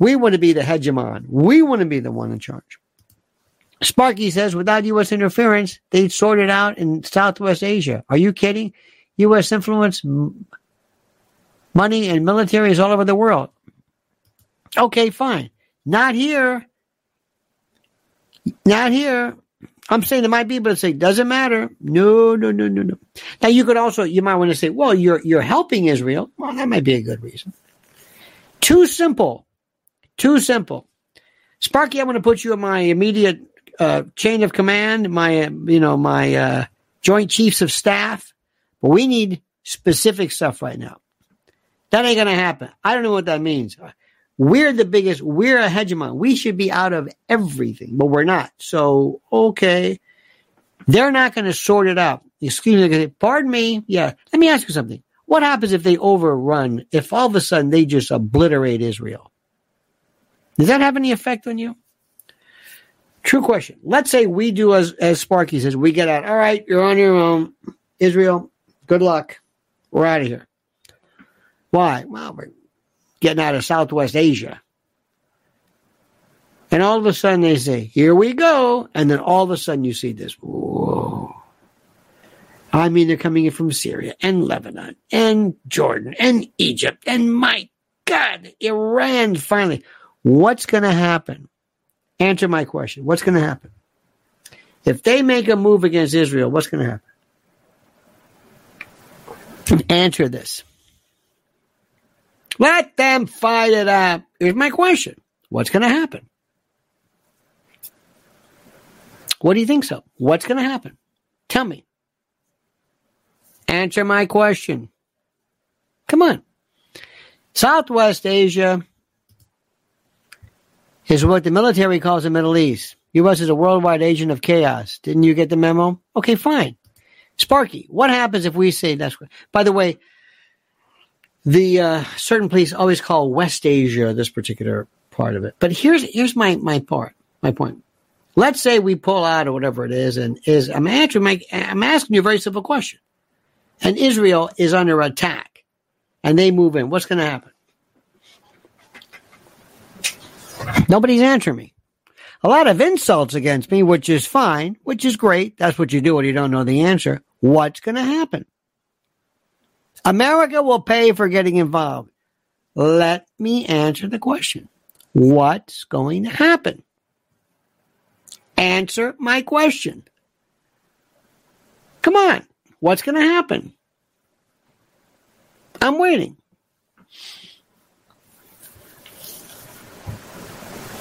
we want to be the hegemon. We want to be the one in charge. Sparky says, without U.S. interference, they'd sort it out in Southwest Asia. Are you kidding? U.S. influence, money, and military is all over the world. Okay, fine. Not here. Not here. I'm saying there might be, but it's like doesn't matter. No, no, no, no, no. Now you could also you might want to say, well, you're you're helping Israel. Well, that might be a good reason. Too simple. Too simple. Sparky, I'm going to put you in my immediate uh, chain of command, my you know my uh, joint chiefs of staff. But we need specific stuff right now. That ain't to happen. I don't know what that means. We're the biggest. We're a hegemon. We should be out of everything, but we're not. So okay, they're not going to sort it out. Excuse me. Pardon me. Yeah. Let me ask you something. What happens if they overrun? If all of a sudden they just obliterate Israel? Does that have any effect on you? True question. Let's say we do as as Sparky says, we get out. All right, you're on your own. Israel, good luck. We're out of here. Why? Well, we're getting out of Southwest Asia. And all of a sudden they say, here we go. And then all of a sudden you see this. Whoa. I mean, they're coming in from Syria and Lebanon and Jordan and Egypt. And my God, Iran finally. What's going to happen? Answer my question. What's going to happen? If they make a move against Israel, what's going to happen? Answer this. Let them fight it out. Here's my question. What's going to happen? What do you think so? What's going to happen? Tell me. Answer my question. Come on. Southwest Asia is what the military calls the Middle East. U.S. is a worldwide agent of chaos. Didn't you get the memo? Okay, fine. Sparky, what happens if we say that's? By the way, the uh, certain police always call West Asia this particular part of it. But here's here's my my part, my point. Let's say we pull out or whatever it is, and is I'm answering my, I'm asking you a very simple question. And Israel is under attack, and they move in. What's going to happen? Nobody's answering me. A lot of insults against me, which is fine, which is great. That's what you do when you don't know the answer. What's going to happen? America will pay for getting involved. Let me answer the question. What's going to happen? Answer my question. Come on. What's going to happen? I'm waiting.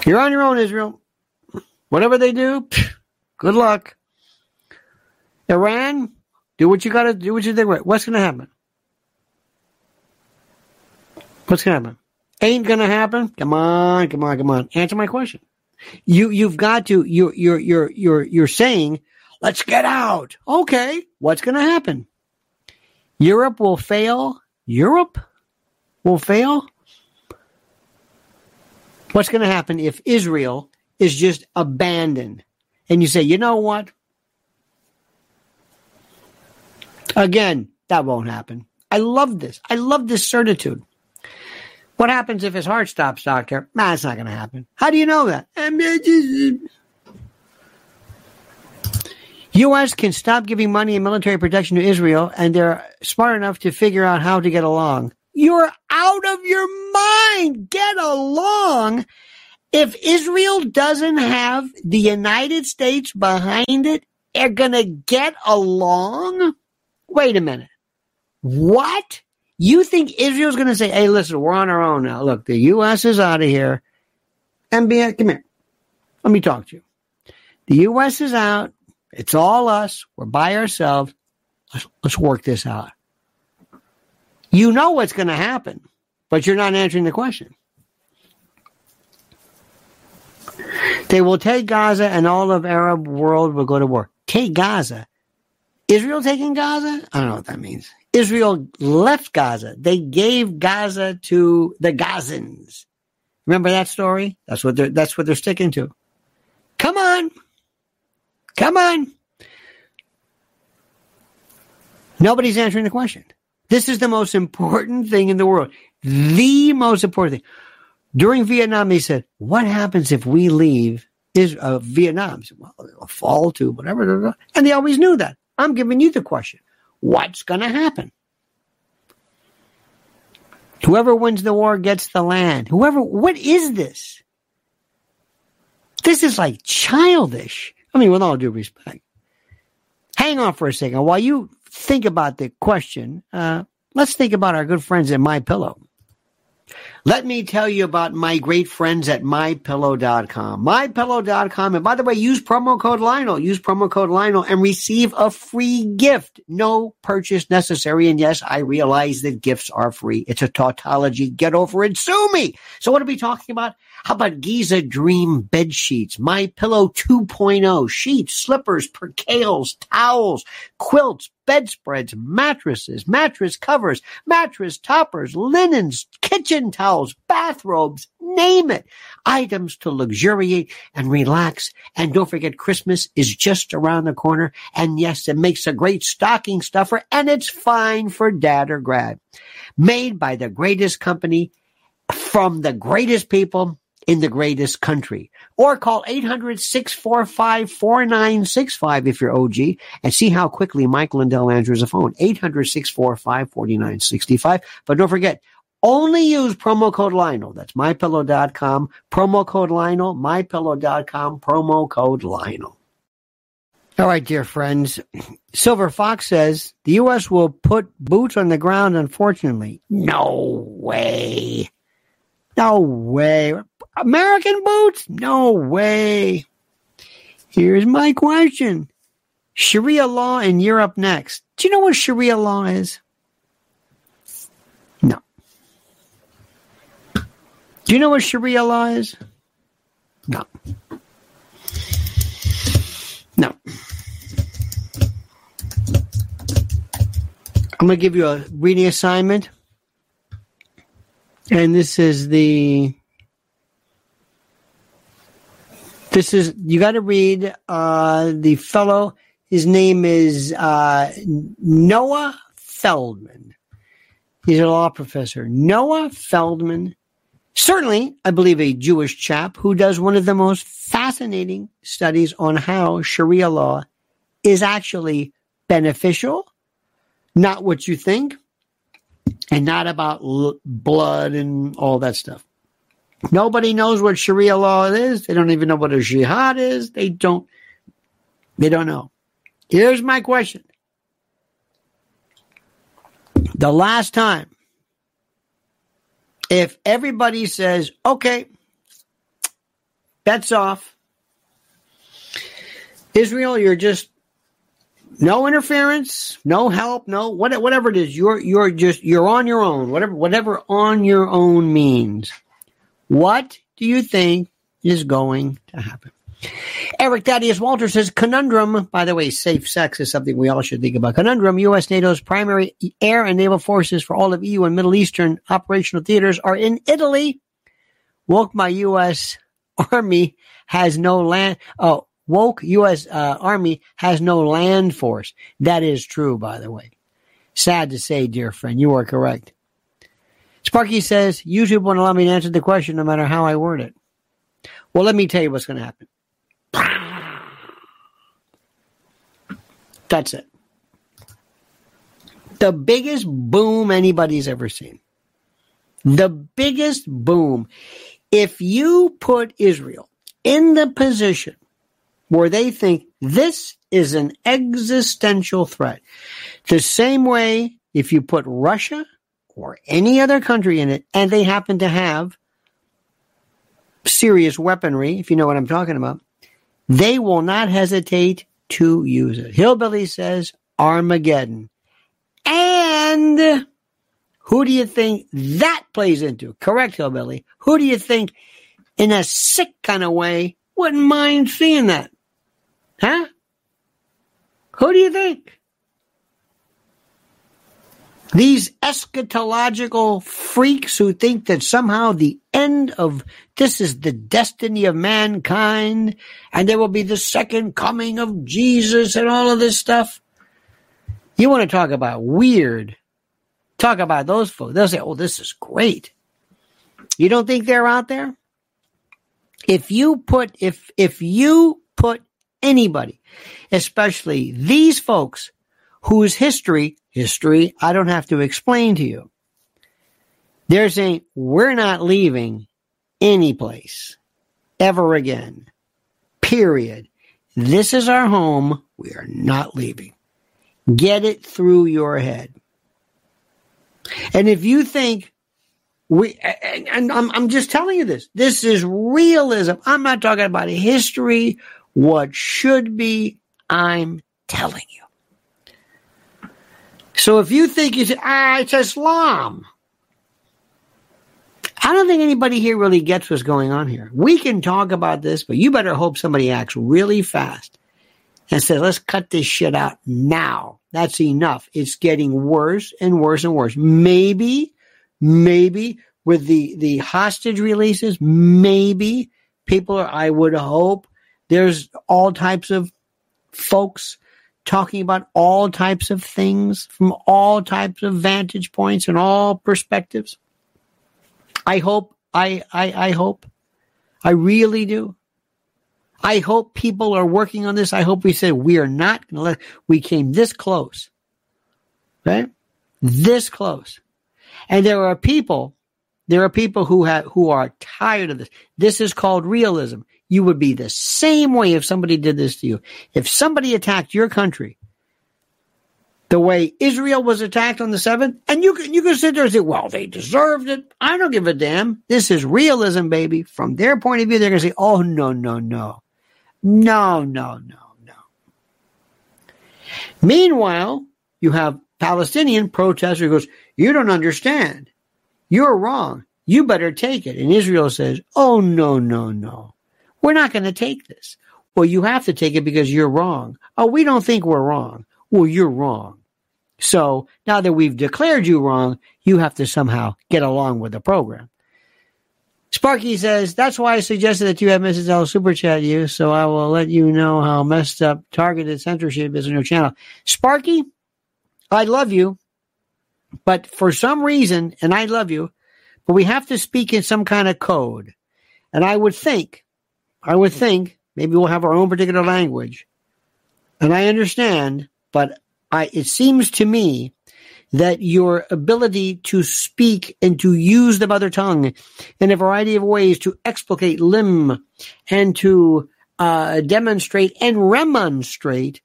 You're on your own, Israel. Whatever they do, good luck. Iran, do what you got to do. What you think. What's going to happen? What's going to happen? Ain't going to happen. Come on, come on, come on. Answer my question. You you've got to. You you're you're you're you're saying, let's get out. Okay, what's going to happen? Europe will fail. Europe will fail. What's going to happen if Israel is just abandoned? And you say, you know what? Again, that won't happen. I love this. I love this certitude. What happens if his heart stops, doctor? Nah, it's not going to happen. How do you know that? U.S. can stop giving money and military protection to Israel, and they're smart enough to figure out how to get along. You're out of your mind. Get along. If Israel doesn't have the United States behind it, they're going to get along? Wait a minute. What? You think Israel's going to say, hey, listen, we're on our own now. Look, the U.S. is out of here. NBA, come here. Let me talk to you. The U.S. is out. It's all us. We're by ourselves. Let's, let's work this out. You know what's going to happen, but you're not answering the question. They will take Gaza and all of Arab world will go to war. Take Gaza. Israel taking Gaza? I don't know what that means. Israel left Gaza. They gave Gaza to the Gazans. Remember that story? That's what they're that's what they're sticking to. Come on. Come on. Nobody's answering the question. This is the most important thing in the world. The most important thing. During Vietnam, they said, what happens if we leave is uh, Vietnam? Said, well, it'll fall to whatever. And they always knew that. I'm giving you the question. What's going to happen? Whoever wins the war gets the land. Whoever, what is this? This is like childish. I mean, with all due respect. Hang on for a second. While you think about the question, uh, let's think about our good friends at My Pillow. Let me tell you about my great friends at mypillow.com. Mypillow.com. And by the way, use promo code Lionel. Use promo code Lionel and receive a free gift. No purchase necessary. And yes, I realize that gifts are free. It's a tautology. Get over it. Sue me. So what are we talking about? How about Giza Dream bed sheets? My Pillow 2.0 sheets, slippers, percales, towels, quilts, bedspreads, mattresses, mattress covers, mattress toppers, linens, kitchen towels, bathrobes, name it. Items to luxuriate and relax. And don't forget Christmas is just around the corner. And yes, it makes a great stocking stuffer and it's fine for dad or grad. Made by the greatest company from the greatest people in the greatest country. Or call 800-645-4965 if you're OG and see how quickly Mike Lindell answers the phone. 800-645-4965. But don't forget, only use promo code Lionel. That's mypillow.com. Promo code Lionel, mypillow.com, promo code Lionel. All right, dear friends. Silver Fox says the U.S. will put boots on the ground, unfortunately. No way. No way. American boots? No way. Here's my question. Sharia law in Europe next. Do you know what Sharia law is? No. Do you know what Sharia law is? No. No. I'm going to give you a reading assignment. And this is the this is you got to read uh, the fellow. His name is uh, Noah Feldman. He's a law professor. Noah Feldman, certainly, I believe, a Jewish chap who does one of the most fascinating studies on how Sharia law is actually beneficial, not what you think, and not about l- blood and all that stuff. Nobody knows what Sharia law is. They don't even know what a jihad is. They don't, they don't know. Here's my question. The last time, if everybody says, okay, bets off, Israel, you're just no interference, no help, no whatever it is. You're you're just you're on your own. Whatever whatever on your own means. What do you think is going to happen? Eric Thaddeus Walter says conundrum. By the way, safe sex is something we all should think about. Conundrum: U.S. NATO's primary air and naval forces for all of EU and Middle Eastern operational theaters are in Italy. Woke my U.S. Army has no land. Oh, woke U.S. Uh, Army has no land force. That is true, by the way. Sad to say, dear friend, you are correct. Sparky says, YouTube won't allow me to answer the question no matter how I word it. Well, let me tell you what's going to happen. That's it. The biggest boom anybody's ever seen. The biggest boom. If you put Israel in the position where they think this is an existential threat, the same way if you put Russia or any other country in it and they happen to have serious weaponry, if you know what I'm talking about, they will not hesitate to use it. Hillbilly says Armageddon. And who do you think that plays into? Correct, Hillbilly. Who do you think, in a sick kind of way, wouldn't mind seeing that? Huh? Who do you think? These eschatological freaks who think that somehow the end of this is the destiny of mankind and there will be the second coming of Jesus and all of this stuff. You want to talk about weird. Talk about those folks. They'll say, oh, this is great. You don't think they're out there? If you put, if, if you put anybody, especially these folks whose history history I don't have to explain to you. They're saying, we're not leaving any place ever again. Period. This is our home. We are not leaving. Get it through your head. And if you think we, and, and I'm, I'm just telling you this, this is realism. I'm not talking about history, what should be. I'm telling you. So if you think it's, ah, it's Islam, I don't think anybody here really gets what's going on here. We can talk about this, but you better hope somebody acts really fast and says, let's cut this shit out now. That's enough. It's getting worse and worse and worse. Maybe, maybe with the, the hostage releases, maybe people are, I would hope there's all types of folks talking about all types of things from all types of vantage points and all perspectives. I hope, I, I, I hope, I really do. I hope people are working on this. I hope we say we are not going to let, we came this close, right? This close. And there are people, there are people who have, who are tired of this. This is called realism you would be the same way if somebody did this to you. If somebody attacked your country the way Israel was attacked on the 7th, and you can, you can sit there and say, well, they deserved it. I don't give a damn. This is realism, baby. From their point of view, they're going to say, oh, no, no, no. No, no, no, no. Meanwhile, you have Palestinian protester who goes, you don't understand. You're wrong. You better take it. And Israel says, oh, no, no, no. We're not going to take this. Well, you have to take it because you're wrong. Oh, we don't think we're wrong. Well, you're wrong. So now that we've declared you wrong, you have to somehow get along with the program. Sparky says, that's why I suggested that you have Mrs. L super chat you, so I will let you know how messed up targeted censorship is on your channel. Sparky, I love you, but for some reason, and I love you, but we have to speak in some kind of code. And I would think I would think maybe we'll have our own particular language. And I understand, but I, it seems to me that your ability to speak and to use the mother tongue in a variety of ways to explicate limb and to uh, demonstrate and remonstrate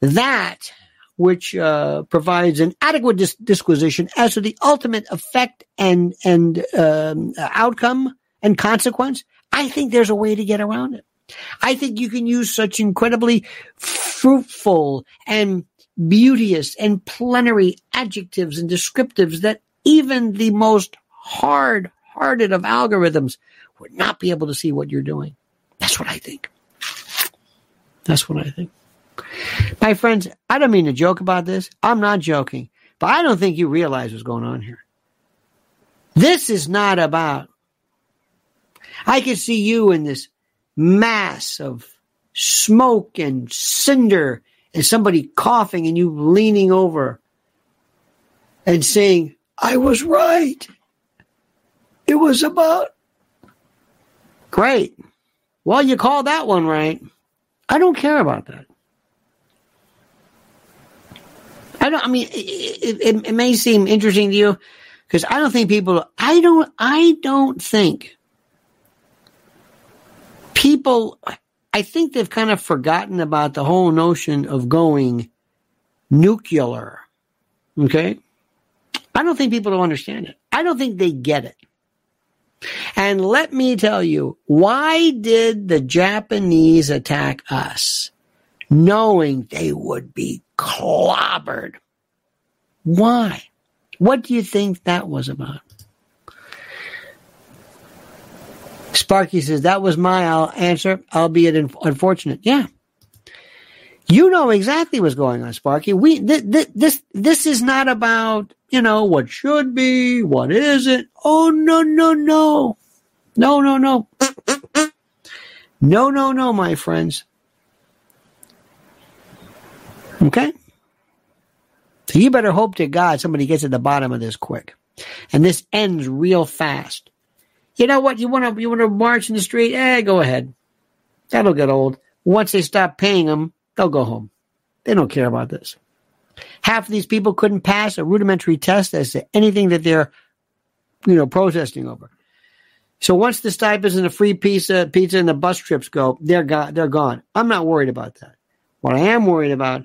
that which uh, provides an adequate dis- disquisition as to the ultimate effect and and um, outcome and consequence I think there's a way to get around it. I think you can use such incredibly fruitful and beauteous and plenary adjectives and descriptives that even the most hard hearted of algorithms would not be able to see what you're doing. That's what I think. That's what I think. My friends, I don't mean to joke about this. I'm not joking, but I don't think you realize what's going on here. This is not about I could see you in this mass of smoke and cinder and somebody coughing and you leaning over and saying, I was right. it was about. Great. Well, you called that one right. I don't care about that. I don't. I mean, it, it, it may seem interesting to you because I don't think people. I don't. I don't think people. I think they've kind of forgotten about the whole notion of going nuclear. Okay, I don't think people don't understand it. I don't think they get it. And let me tell you, why did the Japanese attack us? Knowing they would be clobbered. Why? What do you think that was about? Sparky says, that was my uh, answer, albeit unfortunate. Yeah. You know exactly what's going on, Sparky. We, th- th- this, this is not about, you know, what should be, what isn't. Oh, no, no, no. No, no, no. No, no, no, my friends. Okay? So you better hope to God somebody gets at the bottom of this quick. And this ends real fast. You know what? You want to you want to march in the street? Eh, go ahead. That'll get old. Once they stop paying them, they'll go home. They don't care about this. Half of these people couldn't pass a rudimentary test as to anything that they're, you know, protesting over. So once the stipends and the free pizza, pizza and the bus trips go, they're gone. They're gone. I'm not worried about that. What I am worried about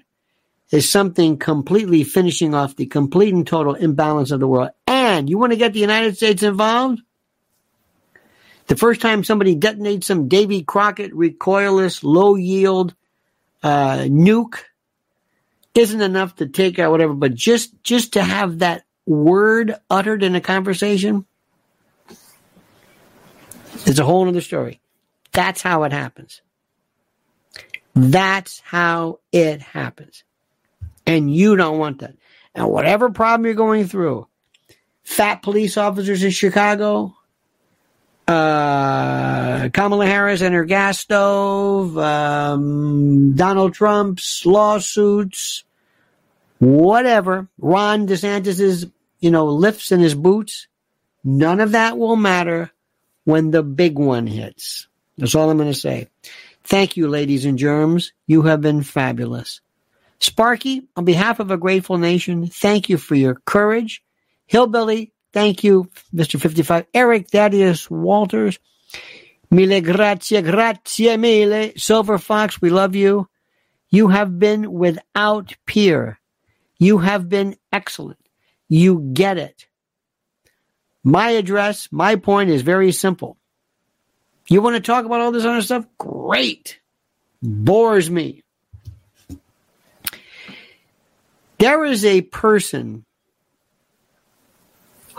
is something completely finishing off the complete and total imbalance of the world. And you want to get the United States involved? The first time somebody detonates some Davy Crockett recoilless, low yield uh, nuke isn't enough to take out whatever, but just just to have that word uttered in a conversation, it's a whole other story. That's how it happens. That's how it happens. And you don't want that. And whatever problem you're going through, fat police officers in Chicago, uh, Kamala Harris and her gas stove, um, Donald Trump's lawsuits, whatever, Ron DeSantis's, you know, lifts in his boots, none of that will matter when the big one hits. That's all I'm going to say. Thank you, ladies and germs. You have been fabulous. Sparky, on behalf of a grateful nation, thank you for your courage. Hillbilly, thank you, Mr. 55. Eric Thaddeus Walters, mille grazie, grazie mille. Silver Fox, we love you. You have been without peer. You have been excellent. You get it. My address, my point is very simple. You want to talk about all this other stuff? Great. Bores me. There is a person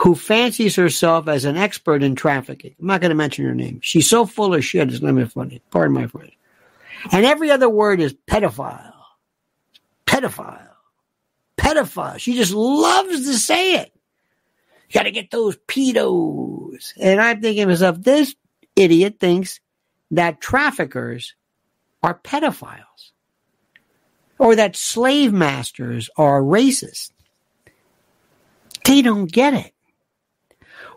who fancies herself as an expert in trafficking. I'm not going to mention her name. She's so full of shit, it's not even funny. Pardon my phrase. And every other word is pedophile. Pedophile. Pedophile. She just loves to say it. You got to get those pedos. And I'm thinking to myself, this idiot thinks that traffickers are pedophiles or that slave masters are racist. They don't get it.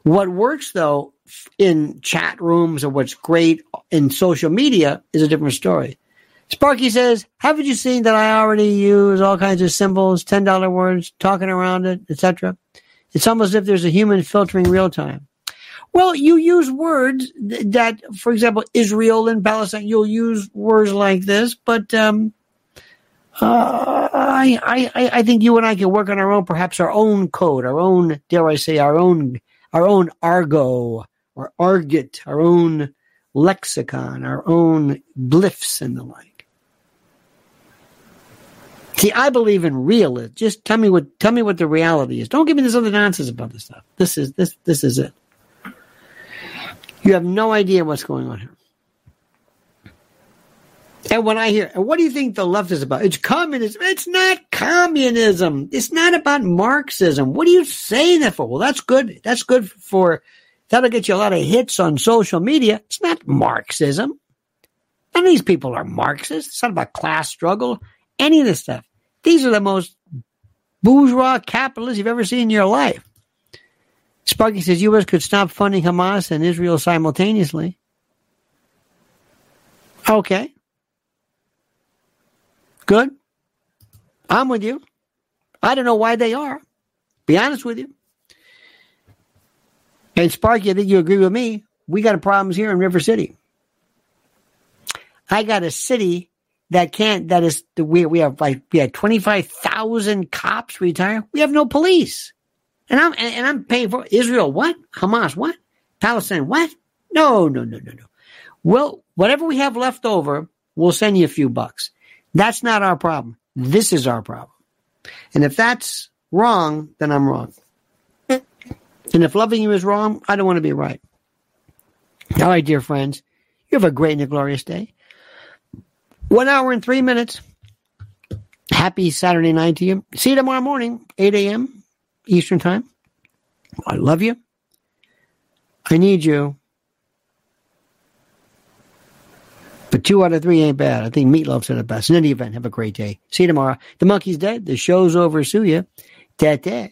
What works though in chat rooms or what's great in social media is a different story. Sparky says, haven't you seen that I already use all kinds of symbols, $10 words, talking around it, etc.? It's almost as if there's a human filtering real time. Well, you use words that, for example, Israel and Palestine, you'll use words like this, but um, uh, I, I, I think you and I can work on our own, perhaps our own code, our own, dare I say, our own, our own argo or argot, our own lexicon, our own glyphs and the like. See, I believe in realism. Just tell me what, tell me what the reality is. Don't give me this other nonsense about this stuff. This is this, this is it. You have no idea what's going on here. And when I hear, what do you think the left is about? It's communism. It's not communism. It's not about Marxism. What are you saying that for? Well, that's good. That's good for, that'll get you a lot of hits on social media. It's not Marxism. None of these people are Marxists. It's not about class struggle, any of this stuff. These are the most bourgeois capitalists you've ever seen in your life. Sparky says U.S. could stop funding Hamas and Israel simultaneously. Okay. Good. I'm with you. I don't know why they are. Be honest with you. And Sparky, I think you agree with me. We got problems here in River City. I got a city that can't, that is, we, we have like, we had 25,000 cops retire. We have no police. And I'm, and, and I'm paying for Israel. What? Hamas? What? Palestine? What? No, no, no, no, no. Well, whatever we have left over, we'll send you a few bucks. That's not our problem. This is our problem. And if that's wrong, then I'm wrong. And if loving you is wrong, I don't want to be right. All right, dear friends, you have a great and a glorious day. One hour and three minutes. Happy Saturday night to you. See you tomorrow morning, 8 a.m. Eastern Time. I love you. I need you. But two out of three ain't bad. I think Meatloaf said it best. In any event, have a great day. See you tomorrow. The monkey's dead. The show's over. Sue you. Tete.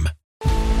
you